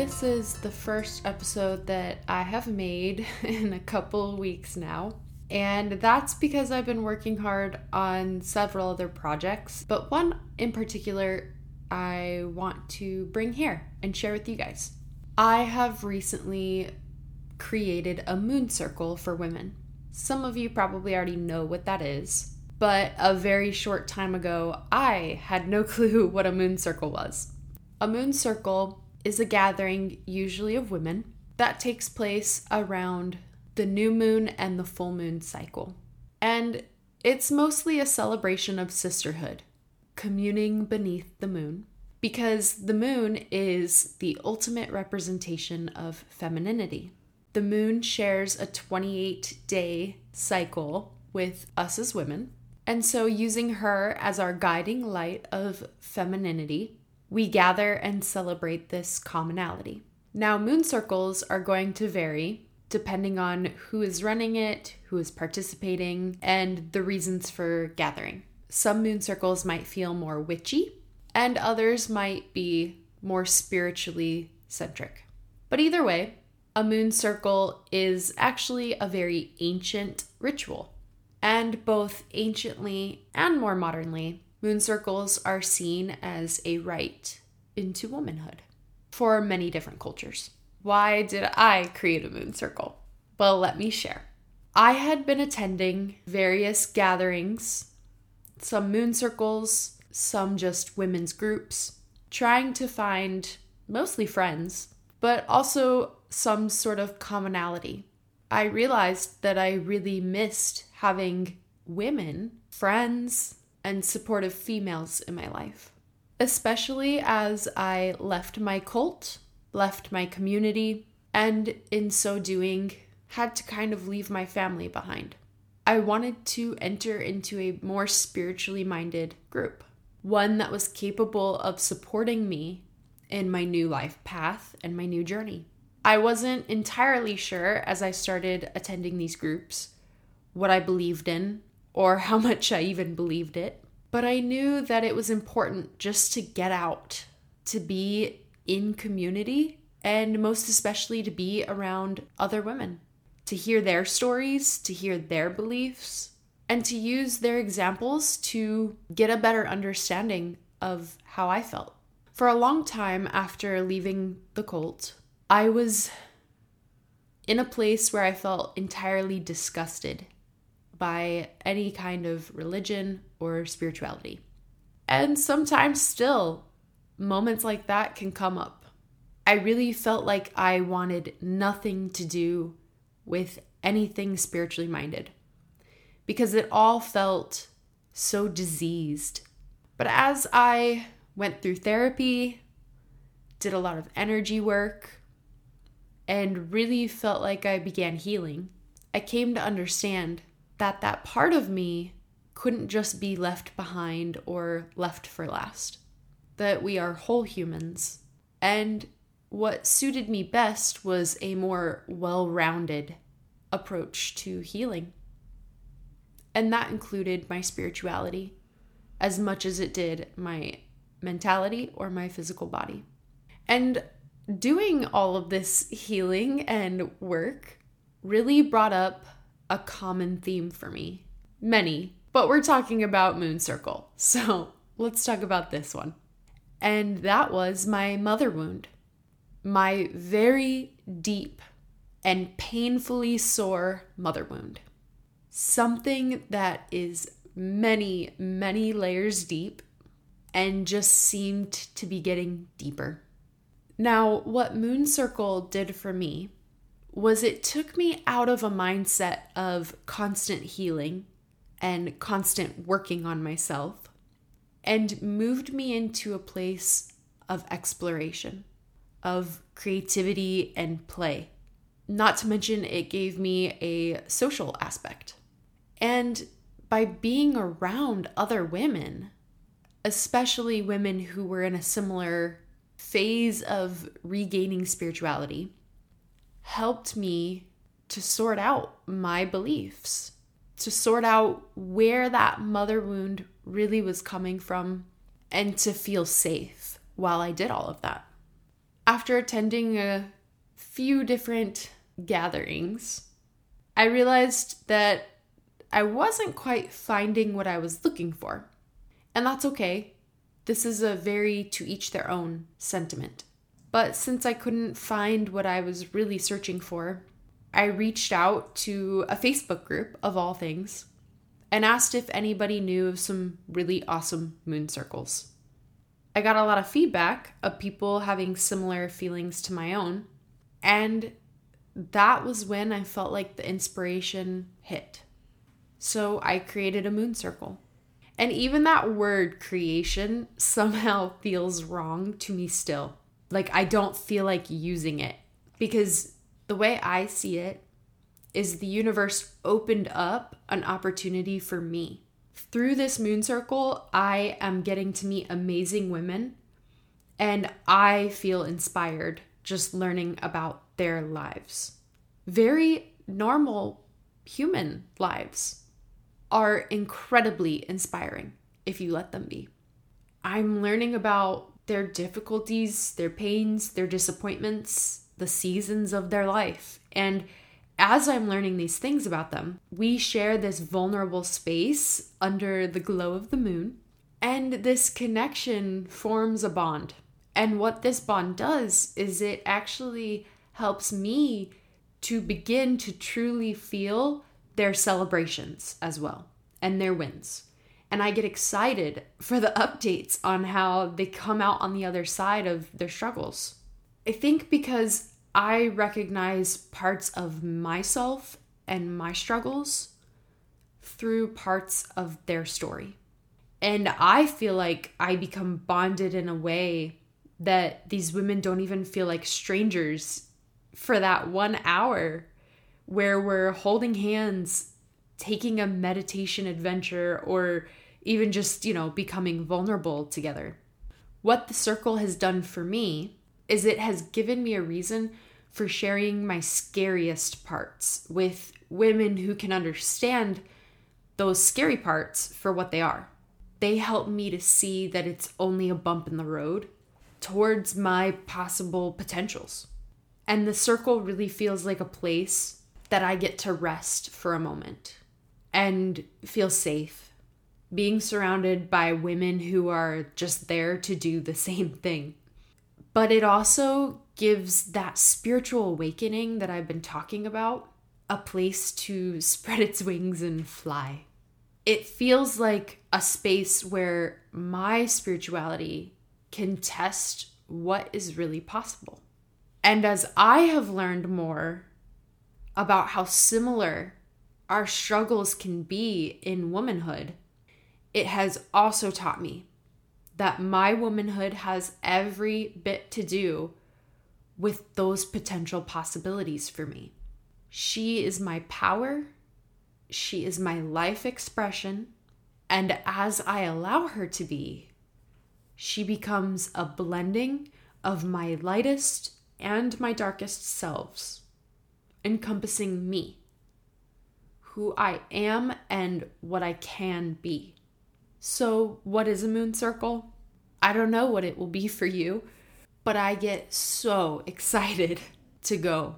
This is the first episode that I have made in a couple weeks now. And that's because I've been working hard on several other projects, but one in particular I want to bring here and share with you guys. I have recently created a moon circle for women. Some of you probably already know what that is, but a very short time ago, I had no clue what a moon circle was. A moon circle is a gathering, usually of women, that takes place around the new moon and the full moon cycle. And it's mostly a celebration of sisterhood, communing beneath the moon, because the moon is the ultimate representation of femininity. The moon shares a 28 day cycle with us as women. And so, using her as our guiding light of femininity, we gather and celebrate this commonality. Now, moon circles are going to vary depending on who is running it, who is participating, and the reasons for gathering. Some moon circles might feel more witchy, and others might be more spiritually centric. But either way, a moon circle is actually a very ancient ritual. And both anciently and more modernly, moon circles are seen as a rite into womanhood for many different cultures. Why did I create a moon circle? Well, let me share. I had been attending various gatherings, some moon circles, some just women's groups, trying to find mostly friends, but also some sort of commonality. I realized that I really missed having women, friends, and supportive females in my life, especially as I left my cult left my community, and in so doing, had to kind of leave my family behind. I wanted to enter into a more spiritually minded group, one that was capable of supporting me in my new life path and my new journey. I wasn't entirely sure as I started attending these groups what I believed in or how much I even believed it, but I knew that it was important just to get out, to be in community and most especially to be around other women, to hear their stories, to hear their beliefs, and to use their examples to get a better understanding of how I felt. For a long time after leaving the cult, I was in a place where I felt entirely disgusted by any kind of religion or spirituality. And sometimes still moments like that can come up. I really felt like I wanted nothing to do with anything spiritually minded because it all felt so diseased. But as I went through therapy, did a lot of energy work, and really felt like I began healing, I came to understand that that part of me couldn't just be left behind or left for last that we are whole humans. And what suited me best was a more well rounded approach to healing. And that included my spirituality as much as it did my mentality or my physical body. And doing all of this healing and work really brought up a common theme for me. Many, but we're talking about Moon Circle. So let's talk about this one and that was my mother wound. My very deep and painfully sore mother wound. Something that is many, many layers deep and just seemed to be getting deeper. Now, what Moon Circle did for me was it took me out of a mindset of constant healing and constant working on myself and moved me into a place of exploration, of creativity and play. Not to mention, it gave me a social aspect. And by being around other women, especially women who were in a similar phase of regaining spirituality, helped me to sort out my beliefs, to sort out where that mother wound really was coming from and to feel safe while I did all of that. after attending a few different gatherings, I realized that I wasn't quite finding what I was looking for. And that's okay. This is a very to each their own sentiment. But since I couldn't find what I was really searching for, I reached out to a Facebook group of all things and asked if anybody knew of some really awesome moon circles. I got a lot of feedback of people having similar feelings to my own, and that was when I felt like the inspiration hit. So I created a moon circle. And even that word creation somehow feels wrong to me still. Like I don't feel like using it because the way I see it is the universe opened up an opportunity for me. Through this moon circle, I am getting to meet amazing women and I feel inspired just learning about their lives. Very normal human lives are incredibly inspiring if you let them be. I'm learning about their difficulties, their pains, their disappointments, the seasons of their life. And as I'm learning these things about them, we share this vulnerable space under the glow of the moon, and this connection forms a bond. And what this bond does is it actually helps me to begin to truly feel their celebrations as well and their wins. And I get excited for the updates on how they come out on the other side of their struggles. I think because I recognize parts of myself and my struggles through parts of their story. And I feel like I become bonded in a way that these women don't even feel like strangers for that one hour where we're holding hands, taking a meditation adventure, or even just, you know, becoming vulnerable together. What the circle has done for me is it has given me a reason for sharing my scariest parts with women who can understand those scary parts for what they are. They help me to see that it's only a bump in the road towards my possible potentials. And the circle really feels like a place that I get to rest for a moment and feel safe. Being surrounded by women who are just there to do the same thing but it also gives that spiritual awakening that I've been talking about a place to spread its wings and fly. It feels like a space where my spirituality can test what is really possible. And as I have learned more about how similar our struggles can be in womanhood, it has also taught me that my womanhood has every bit to do with those potential possibilities for me. She is my power, she is my life expression, and as I allow her to be, she becomes a blending of my lightest and my darkest selves, encompassing me, who I am, and what I can be. So, what is a moon circle? I don't know what it will be for you, but I get so excited to go,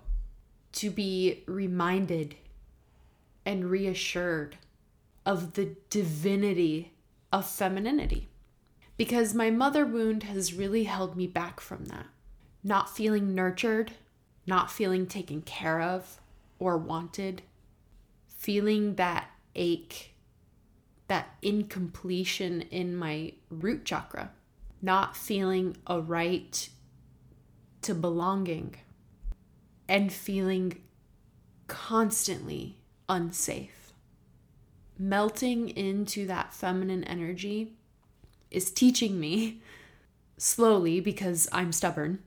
to be reminded and reassured of the divinity of femininity. Because my mother wound has really held me back from that. Not feeling nurtured, not feeling taken care of or wanted, feeling that ache that incompletion in my root chakra, not feeling a right to belonging, and feeling constantly unsafe. Melting into that feminine energy is teaching me slowly because I'm stubborn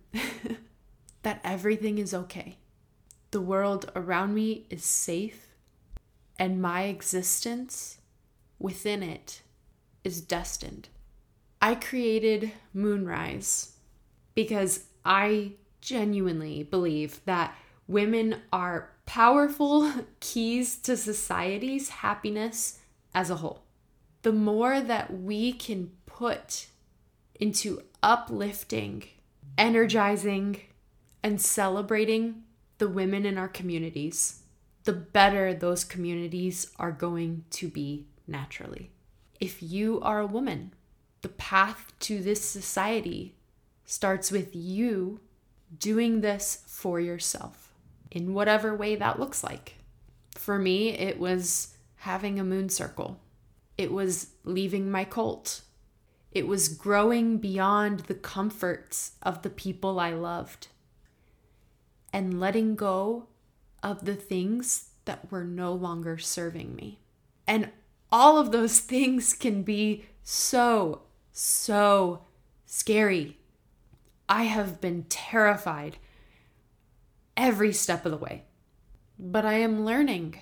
that everything is okay. The world around me is safe, and my existence within it is destined. I created Moonrise because I genuinely believe that women are powerful keys to society's happiness as a whole. The more that we can put into uplifting energizing, and celebrating the women in our communities, the better those communities are going to be naturally. If you are a woman, the path to this society starts with you doing this for yourself in whatever way that looks like. For me, it was having a moon circle, it was leaving my cult, it was growing beyond the comforts of the people I loved and letting go of the things that were no longer serving me. And all of those things can be so, so scary. I have been terrified every step of the way. But I am learning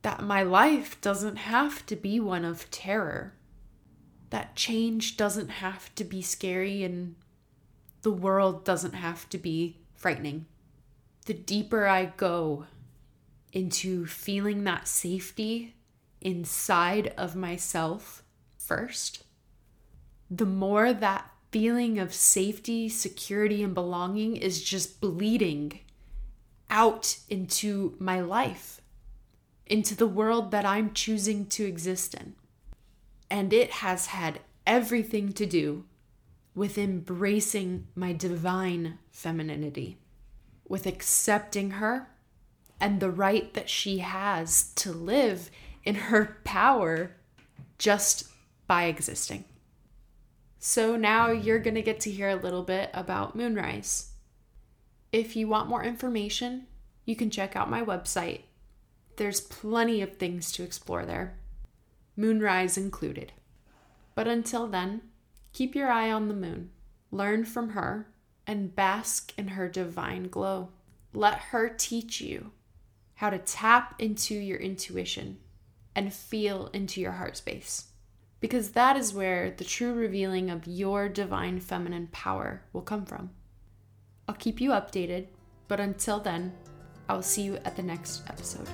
that my life doesn't have to be one of terror. That change doesn't have to be scary and the world doesn't have to be frightening. The deeper I go into feeling that safety inside of myself first, the more that feeling of safety, security, and belonging is just bleeding out into my life, into the world that I'm choosing to exist in. And it has had everything to do with embracing my divine femininity, with accepting her and the right that she has to live in her power just by existing. So now you're going to get to hear a little bit about Moonrise. If you want more information, you can check out my website. There's plenty of things to explore there, Moonrise included. But until then, keep your eye on the moon, learn from her, and bask in her divine glow. Let her teach you how to tap into your intuition and feel into your heart space. Because that is where the true revealing of your divine feminine power will come from. I'll keep you updated, but until then, I will see you at the next episode.